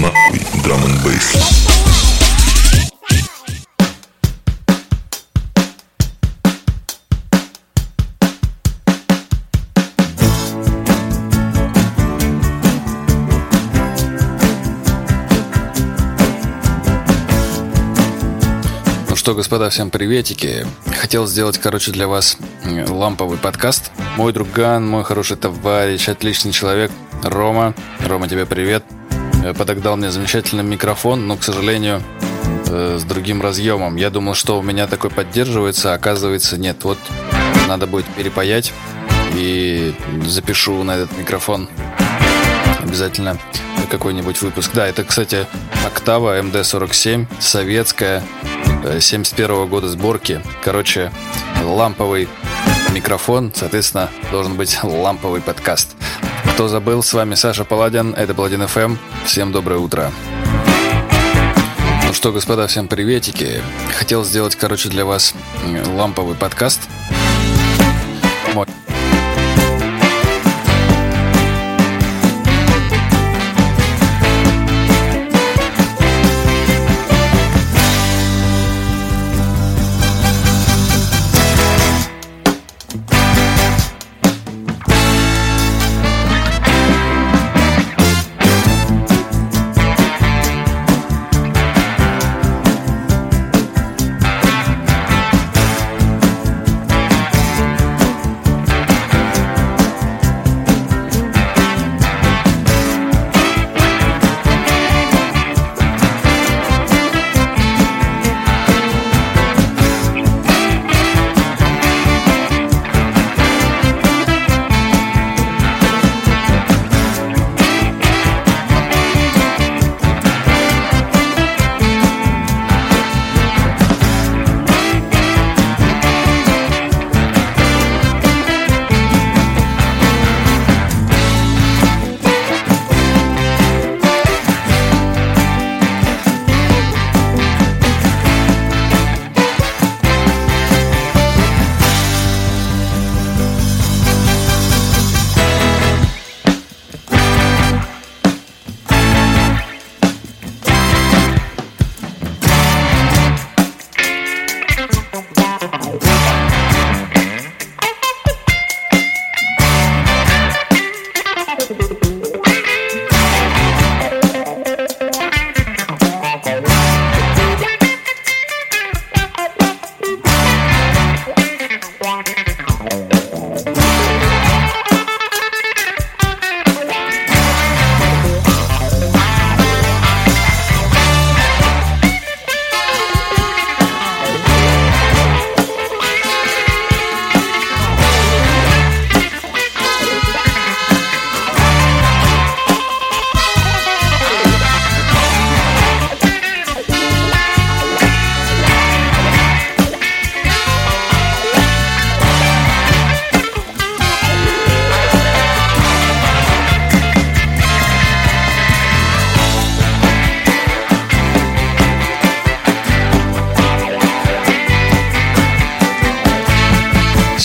нахуй драм н бейс. Ну что, господа, всем приветики. Хотел сделать, короче, для вас ламповый подкаст. Мой друган, мой хороший товарищ, отличный человек Рома. Рома, тебе привет. Э, Подогдал мне замечательный микрофон, но, к сожалению, э, с другим разъемом. Я думал, что у меня такой поддерживается, а оказывается нет. Вот надо будет перепаять и запишу на этот микрофон обязательно какой-нибудь выпуск. Да, это, кстати, Октава MD47, советская, 71 года сборки. Короче, ламповый микрофон, соответственно, должен быть ламповый подкаст. Кто забыл, с вами Саша Паладин, это Паладин FM. Всем доброе утро. Ну что, господа, всем приветики. Хотел сделать, короче, для вас ламповый подкаст. Мой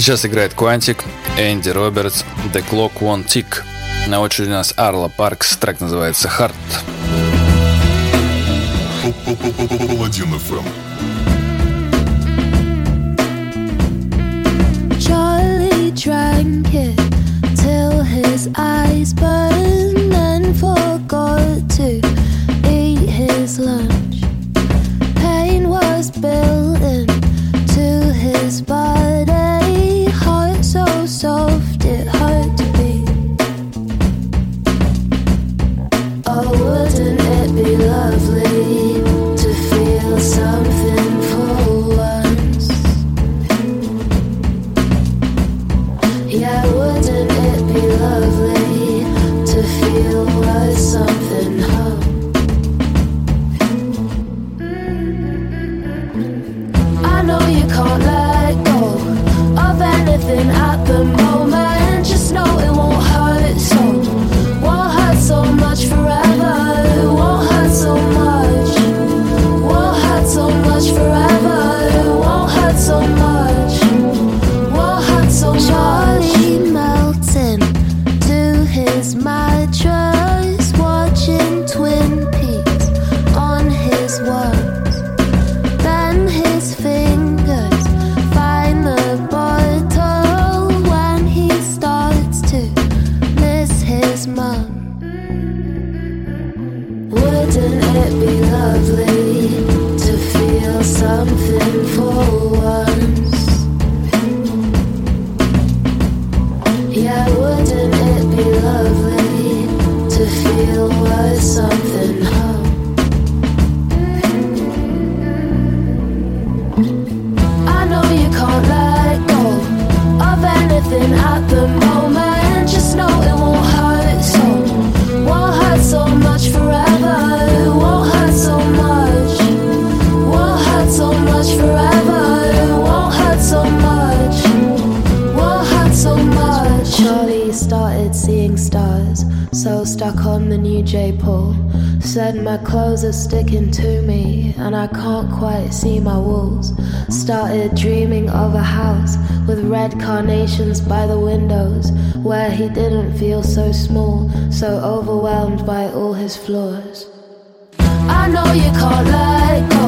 Сейчас играет Quantic, Энди Робертс, The Clock Won't Tick. На очереди у нас Арла Паркс, трек называется Heart. Charlie drank it till his eyes burned Started dreaming of a house with red carnations by the windows, where he didn't feel so small, so overwhelmed by all his flaws. I know you can't let go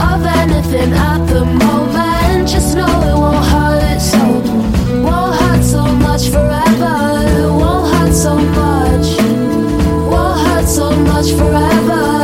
of anything at the moment. Just know it won't hurt so, won't hurt so much forever. It won't hurt so much, won't hurt so much forever.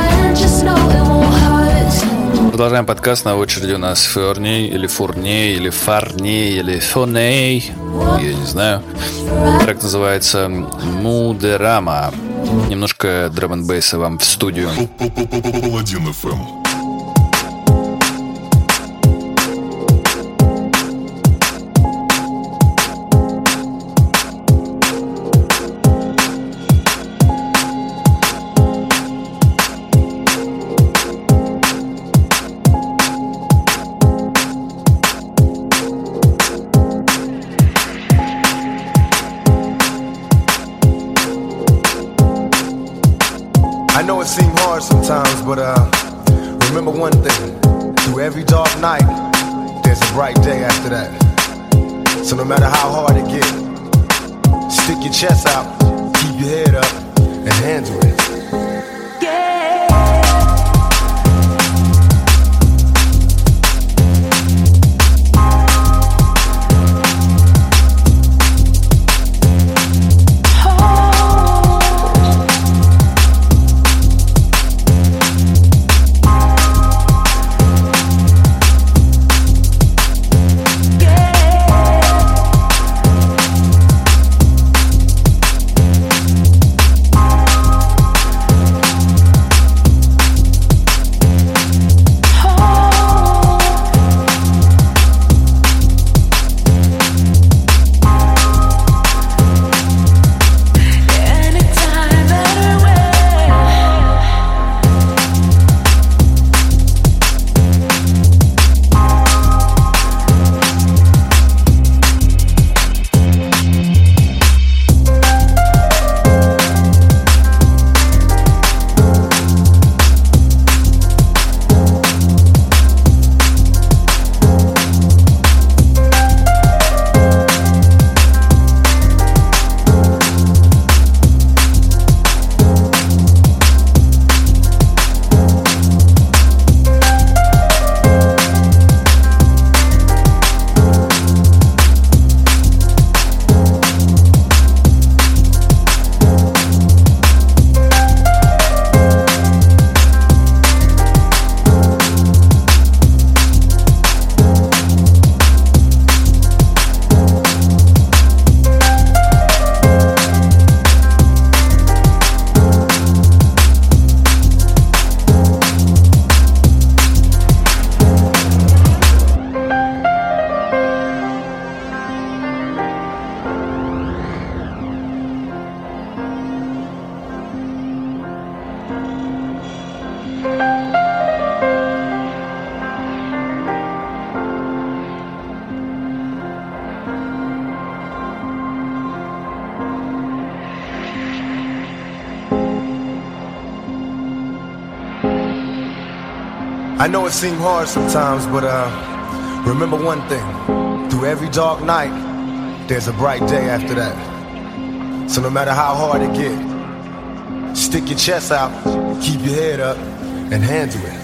Продолжаем подкаст. На очереди у нас Ферней, или Фурней, или Фарней, или Фоней. Я не знаю. Трек называется Мудерама. Немножко драм вам в студию. Паладин FM. I know it seemed hard sometimes, but uh, remember one thing. Through every dark night, there's a bright day after that. So no matter how hard it get, stick your chest out, keep your head up, and handle it.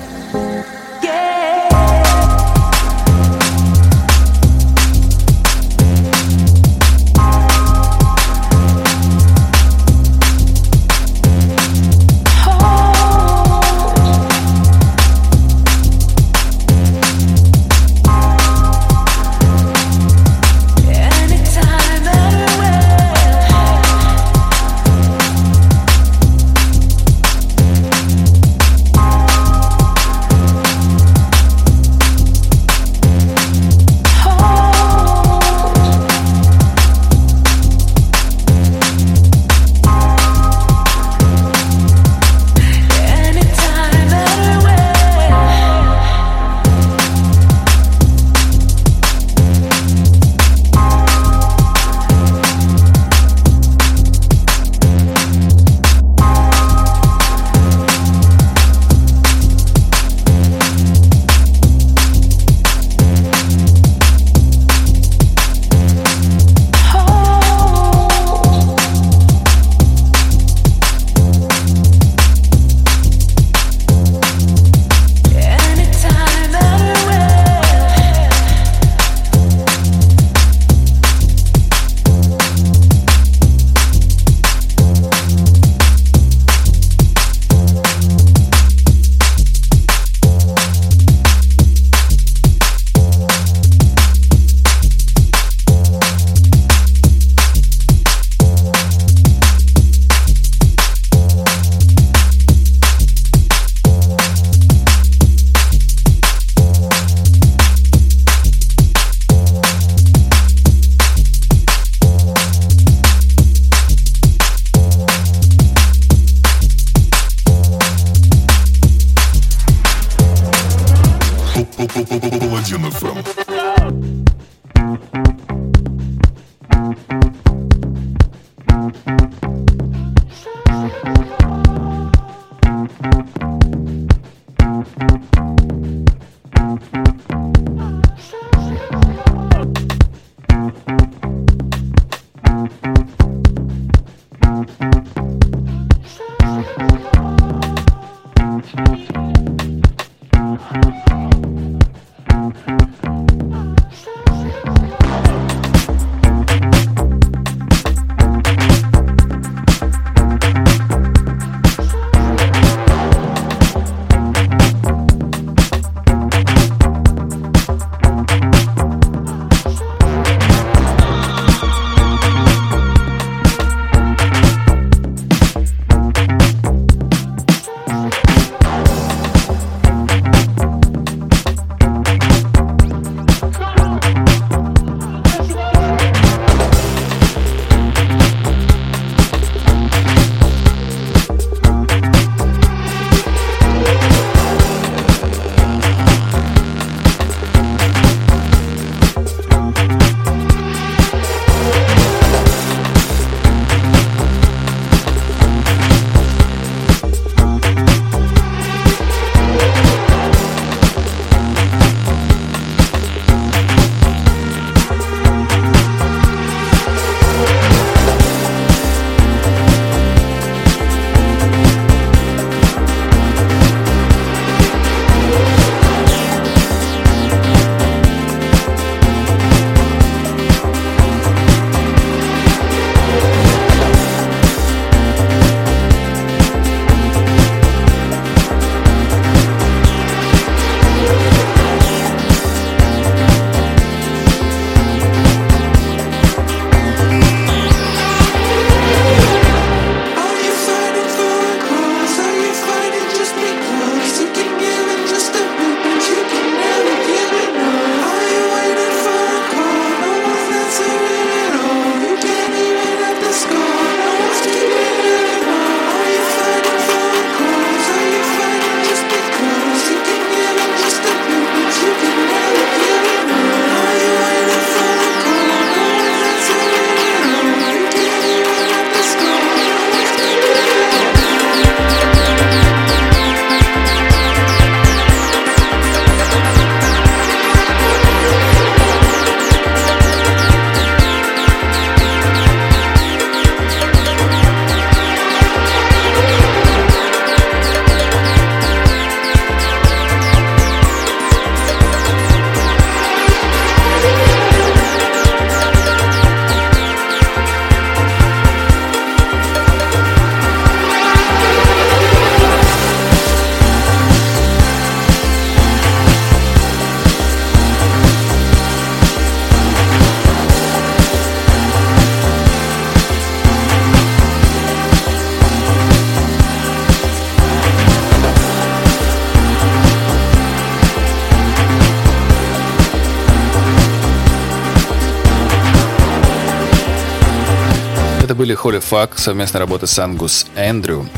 Fuck, совместная работа с Ангус Эндрю.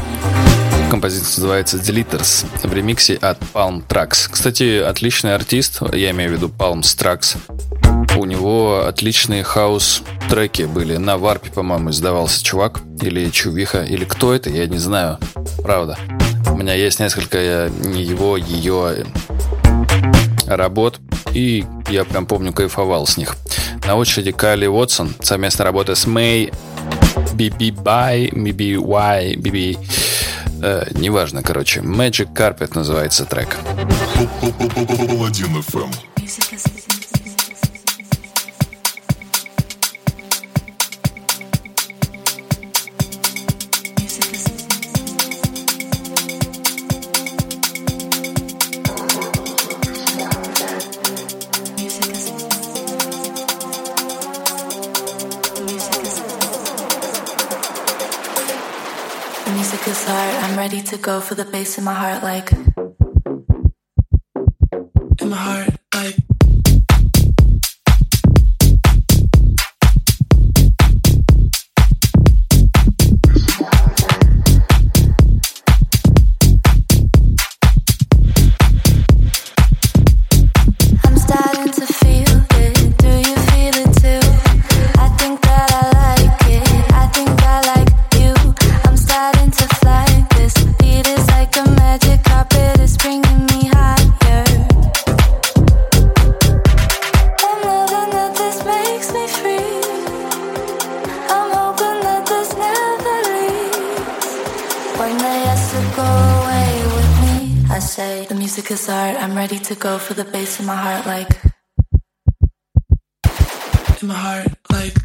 Композиция называется Deleters в ремиксе от Palm Tracks. Кстати, отличный артист, я имею в виду Palm Tracks. У него отличные хаус-треки были. На варпе, по-моему, издавался чувак. Или чувиха. Или кто это, я не знаю. Правда. У меня есть несколько его, ее работ. И я прям помню, кайфовал с них. На очереди Кайли Уотсон. Совместная работа с Мэй BB By, BB Y, BB... Э, неважно, короче. Magic Carpet называется трек. Паладин FM. Ready to go for the bass in my heart, like. Music is art. I'm ready to go for the bass in my heart, like. In my heart, like.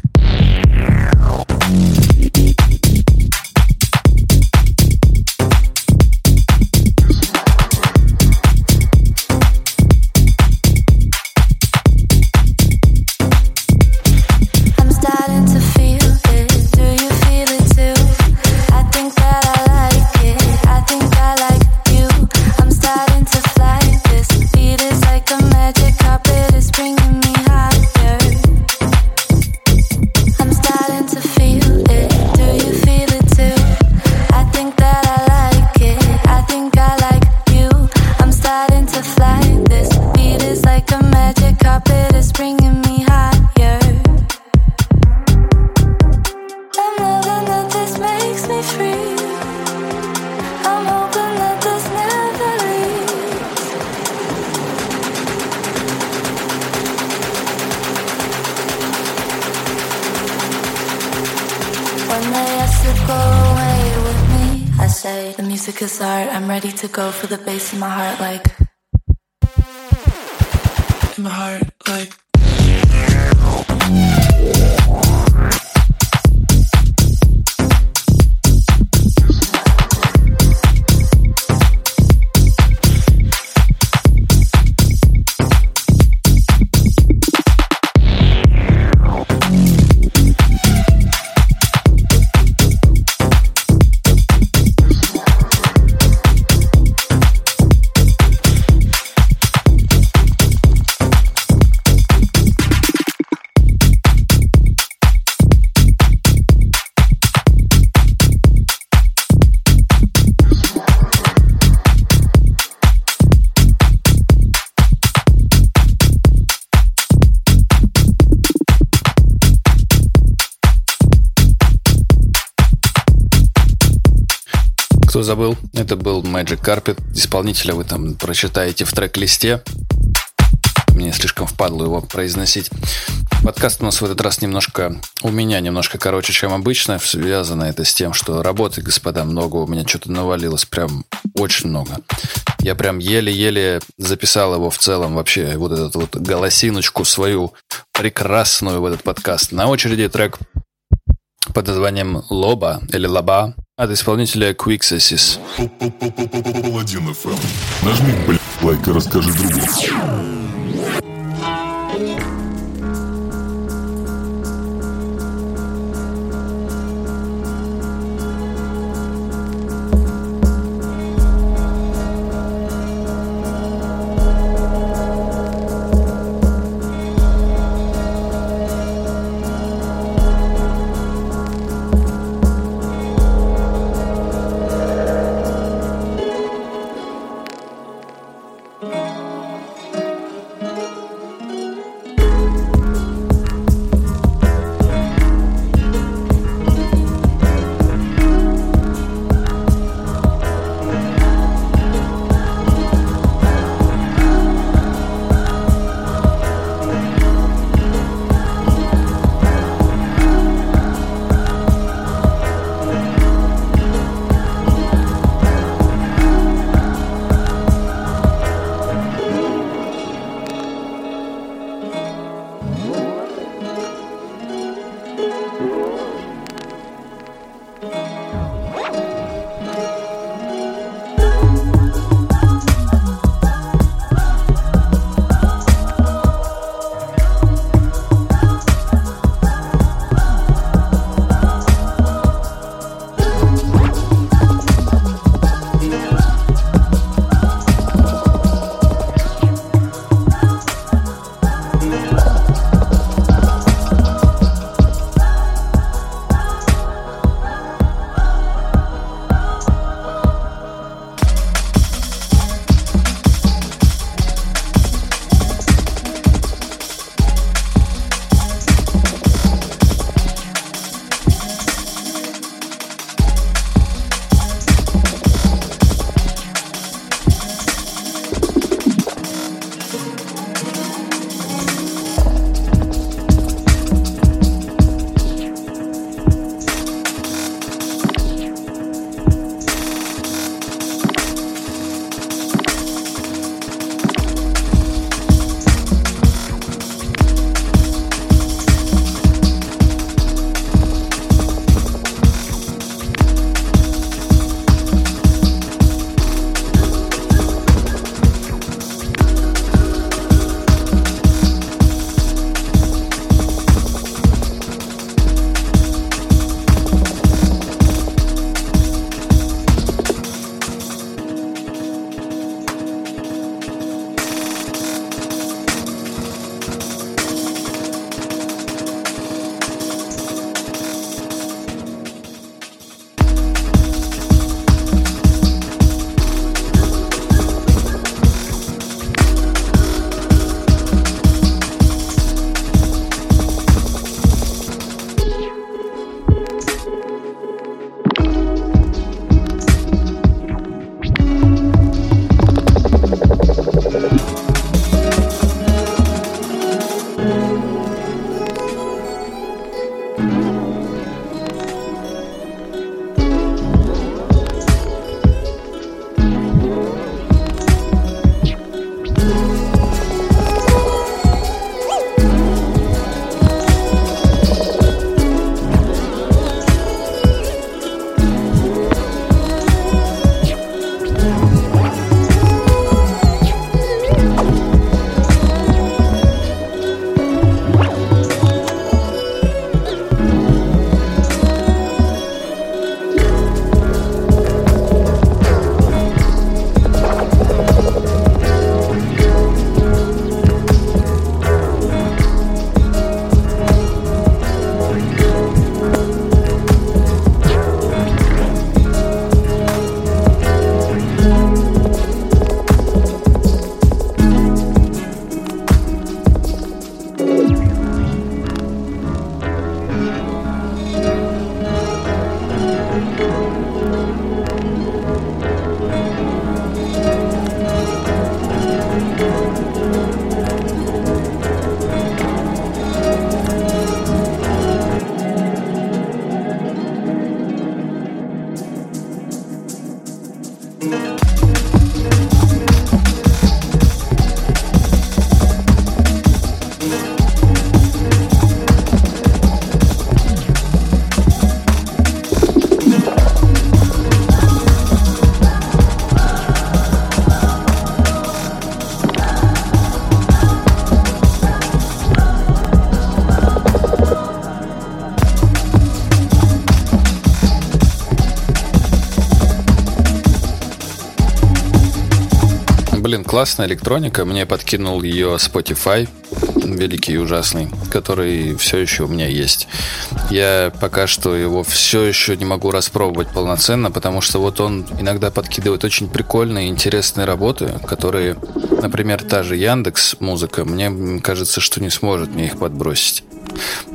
Забыл, это был Magic Carpet. Исполнителя вы там прочитаете в трек-листе. Мне слишком впадло его произносить. Подкаст у нас в этот раз немножко, у меня немножко короче, чем обычно. Связано это с тем, что работы, господа, много. У меня что-то навалилось прям очень много. Я прям еле-еле записал его в целом вообще, вот эту вот голосиночку свою прекрасную в этот подкаст. На очереди трек под названием «Лоба» или «Лоба» от исполнителя Quicksessis. Паладин. Нажми, блядь, лайк и расскажи другу. Классная электроника. Мне подкинул ее Spotify, великий и ужасный, который все еще у меня есть. Я пока что его все еще не могу распробовать полноценно, потому что вот он иногда подкидывает очень прикольные, интересные работы, которые, например, та же Яндекс музыка, мне кажется, что не сможет мне их подбросить.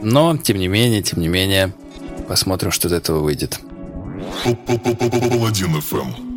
Но, тем не менее, тем не менее, посмотрим, что из этого выйдет. Паладин ФМ.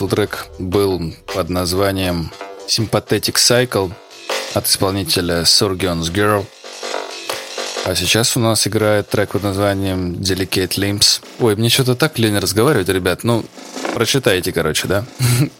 Прошлый трек был под названием Sympathetic Cycle от исполнителя Surgeon's Girl. А сейчас у нас играет трек под названием Delicate Limbs. Ой, мне что-то так лень разговаривать, ребят. Ну, прочитайте, короче, да?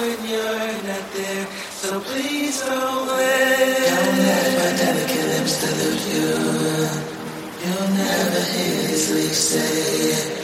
when you're not there. So please don't let, don't let my delicate lips delude you. You'll never easily say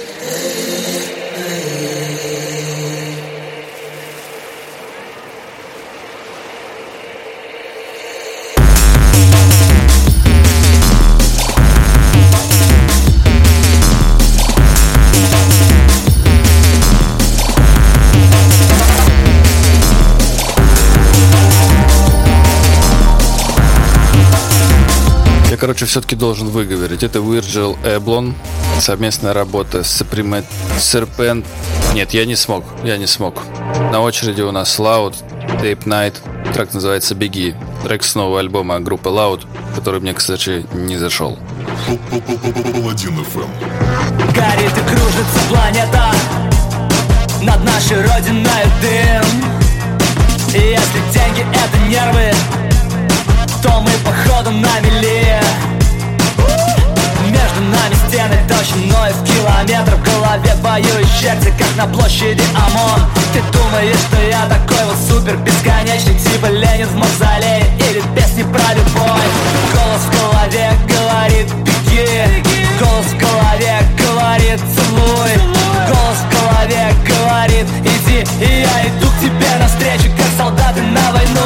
Я, короче, все-таки должен выговорить. Это Virgil Abloh. Совместная работа с Supreme Serpent. Нет, я не смог. Я не смог. На очереди у нас Loud, Tape Night. Трек называется «Беги». Трек с нового альбома группы Loud, который мне, кстати, не зашел. Паладин. Горит и кружится планета Над нашей родиной дым если деньги это нервы То мы походу на мели Между нами стены толщиной в километр В голове воюют черти, как на площади ОМОН. Ты думаешь, что я такой вот супер бесконечный Типа Ленин в мавзолее или песни про любовь? Голос в голове говорит беги! Голос в голове говорит целуй! Голос в голове говорит иди! И я иду к тебе навстречу, как солдаты на войну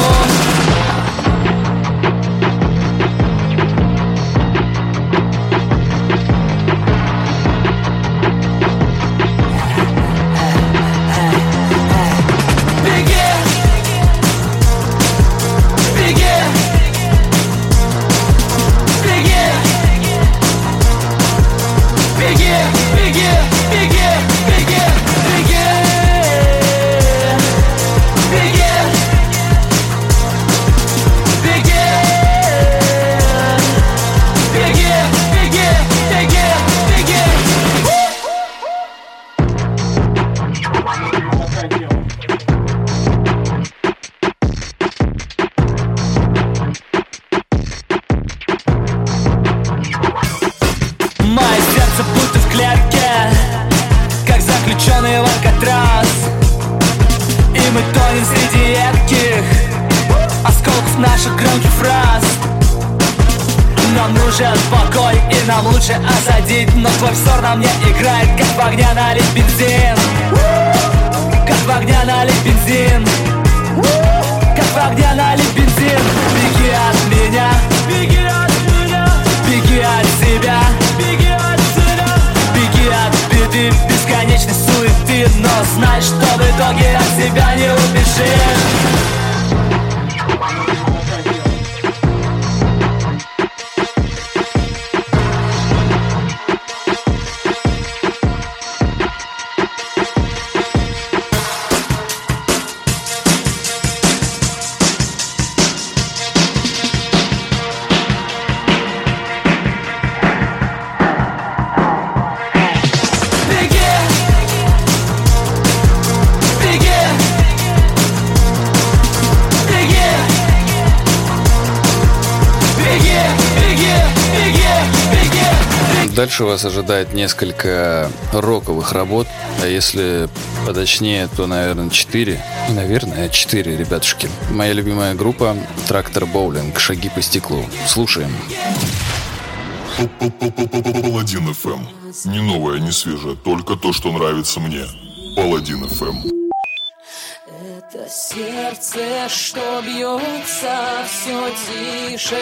Дальше вас ожидает несколько роковых работ, а если поточнее, то, наверное, четыре, Наверное, четыре ребятушки. Моя любимая группа «Трактор Боулинг. Шаги по стеклу». Слушаем. Паладин ФМ. Эм. Не новое, не свежее, только то, что нравится мне. Паладин ФМ. Эм. Это сердце, что бьется все тише.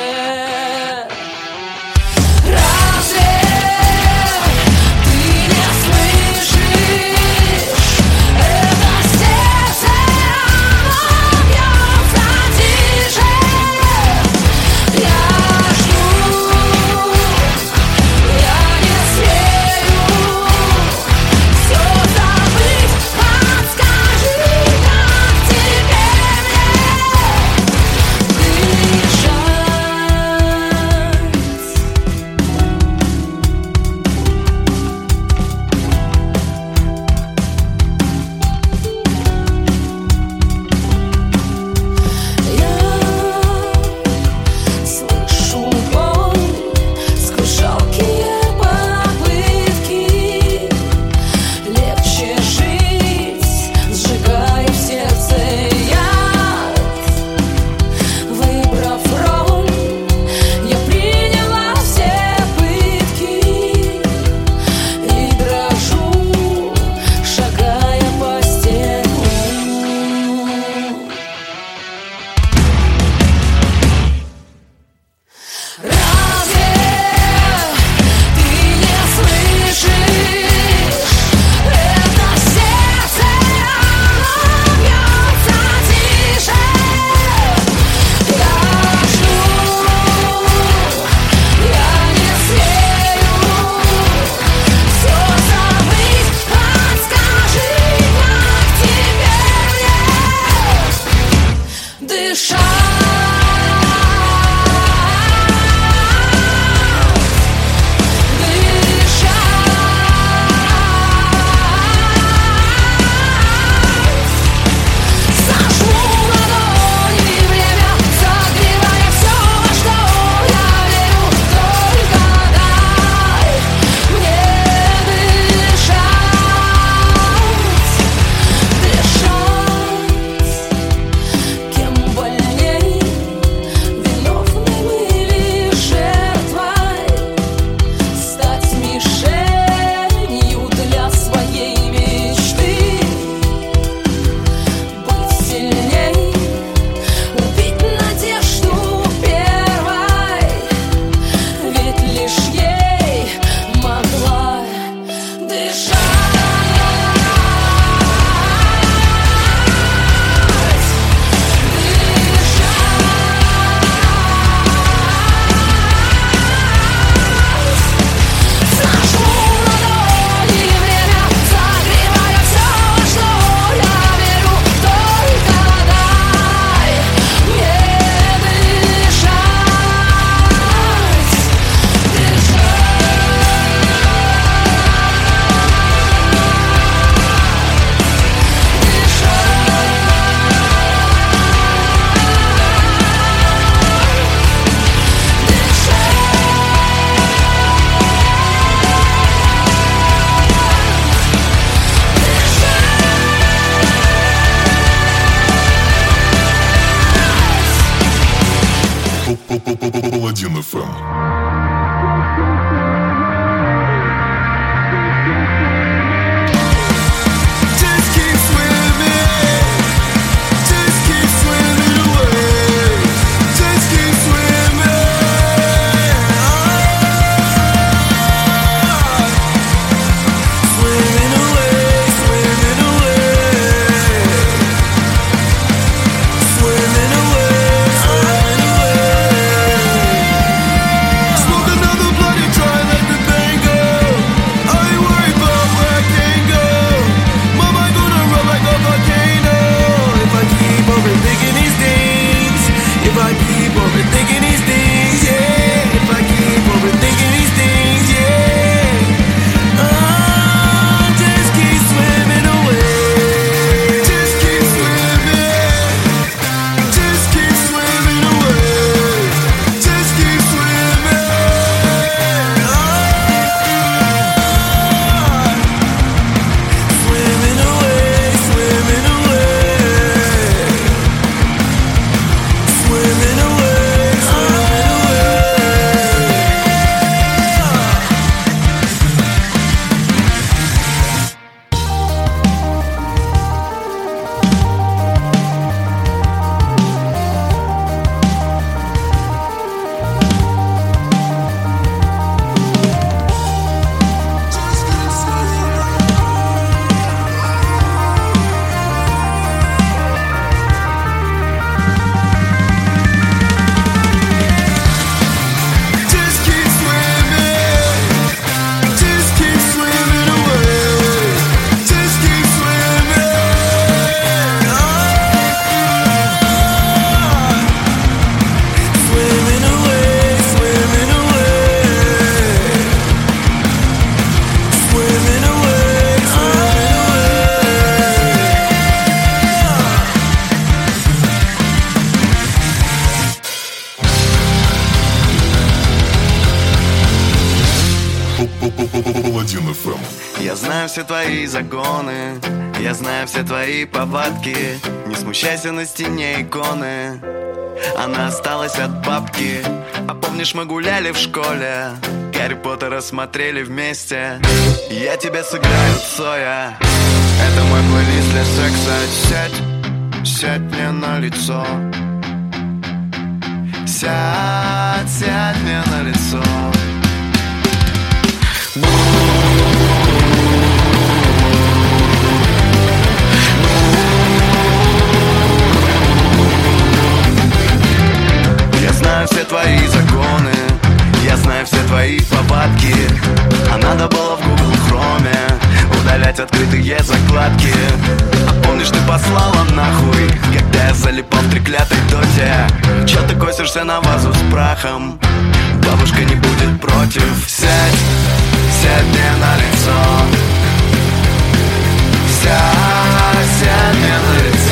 FM. Я знаю все твои загоны, я знаю все твои повадки. Не смущайся на стене иконы. Она осталась от бабки. А помнишь, мы гуляли в школе? Гарри Поттера смотрели вместе. Я тебе сыграю Цоя. Это мой плейлист для секса. Сядь, сядь мне на лицо. Сядь, сядь мне на лицо. Знаю все твои законы. Я знаю все твои повадки А надо было в Google Chrome Удалять открытые закладки. А помнишь, ты послала нахуй Когда я залипал в треклятой доте? Чё ты косишься на вазу с прахом? Бабушка не будет против. Сядь, сядь мне на лицо. Сядь, сядь мне на лицо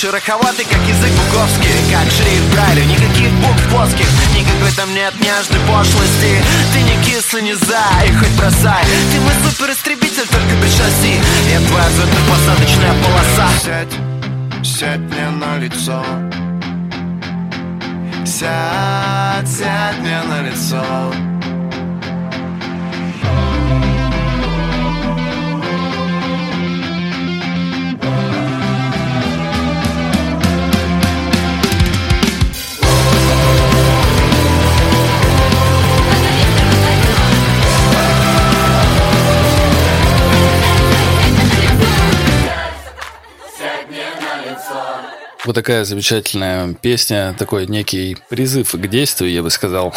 Тебе Вот такая замечательная песня, такой некий призыв к действию, я бы сказал.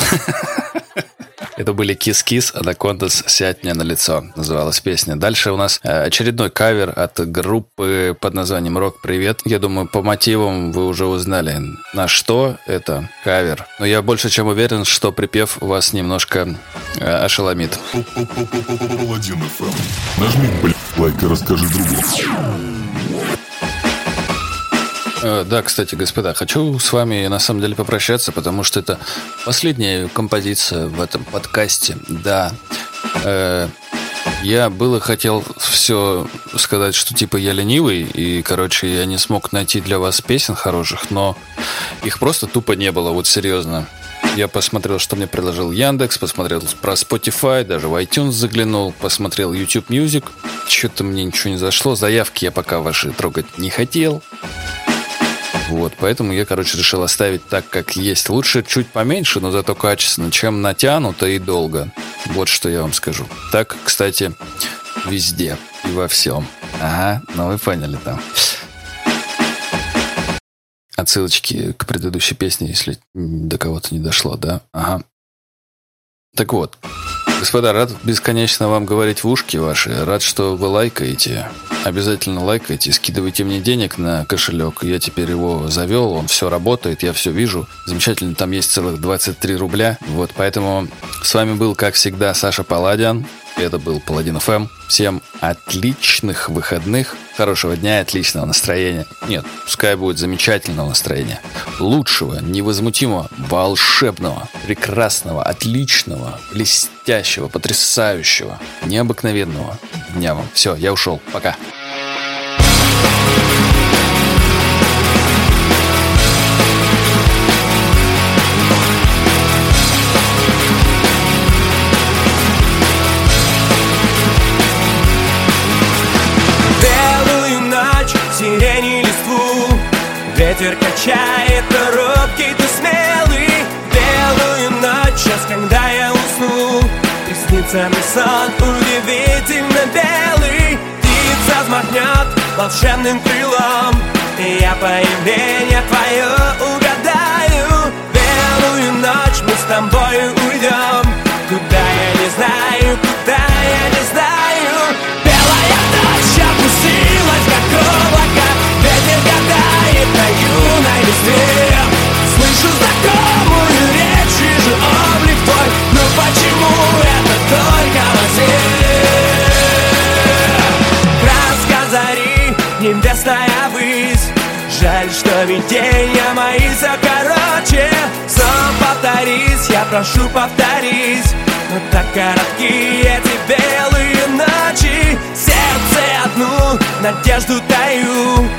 Это были Кис-Кис, Anacondaz, «Сядь мне на лицо» называлась песня. Дальше у нас э, очередной кавер от группы под названием «Рок Привет». Я думаю, по мотивам вы уже узнали, на что это кавер. Но я больше чем уверен, что припев вас немножко э, ошеломит. Нажми, блядь, лайк и расскажи другу. Э, Да, кстати, господа, хочу с вами на самом деле попрощаться, потому что это последняя композиция в этом подкасте. Да. Э, Я было хотел все сказать, что типа я ленивый, и, короче, я не смог найти для вас песен хороших, но их просто тупо не было, вот серьезно. Я посмотрел, что мне предложил Яндекс, посмотрел про Spotify, даже в iTunes заглянул, посмотрел YouTube Music. Что-то мне ничего не зашло. Заявки я пока ваши трогать не хотел. Вот, поэтому я, короче, решил оставить так, как есть. Лучше чуть поменьше, но зато качественно, чем натянуто и долго. Вот что я вам скажу. Так, кстати, везде и во всем. Ага, ну вы поняли там. Отсылочки к предыдущей песне, если до кого-то не дошло, да? Ага. Так вот, господа, рад бесконечно вам говорить в ушки ваши. Рад, что вы лайкаете. Обязательно лайкайте, скидывайте мне денег на кошелек. Я теперь его завел, он все работает, я все вижу. Замечательно, там есть целых 23 рубля. Вот, поэтому с вами был, как всегда, Саша Паладиан. Это был Паладин ФМ. Всем отличных выходных, хорошего дня отличного настроения. Нет, пускай будет замечательного настроения. Лучшего, невозмутимого, волшебного, прекрасного, отличного, блестящего, потрясающего, необыкновенного дня вам. Все, я ушел. Пока. Качает, но робкий ты смелый. Белую ночь, час, когда я усну. И снится мне сон удивительно белый. Птица взмахнет волшебным крылом. И я появление твое угадаю. Белую ночь мы с тобою уйдем. Куда я не знаю, куда я не знаю листве Слышу знакомую речь, вижу облик твой. Но почему это только во сне? Краска небесная высь. Жаль, что видения мои все короче Сон повторись, я прошу повторись. Но так коротки эти белые ночи. Сердце одну надежду даю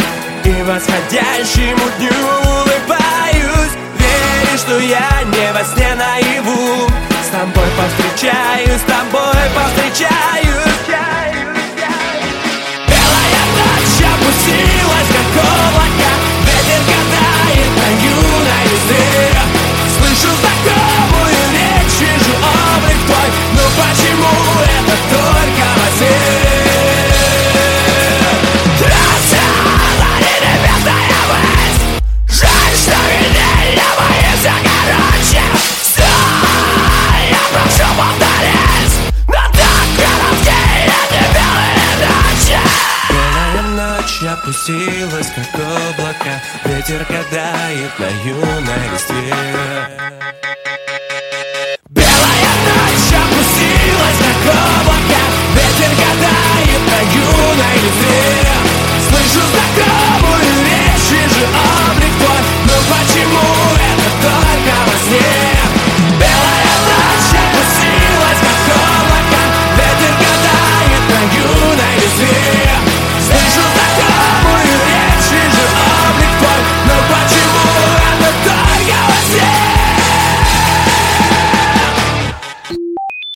Восходящему дню улыбаюсь. Веришь, что я не во сне наяву. С тобой повстречаюсь, с тобой повстречаюсь. Белая ночь опустилась, как облако Ветер гадает на юной листве Слышу знакомую речь, вижу облик твой. Но почему это только во сне? опустилась, как облако Ветер гадает на юной листве Белая ночь опустилась, как облако Ветер гадает на юной листве Слышу знакомую речь, вижу облик твой. Но почему это только во сне?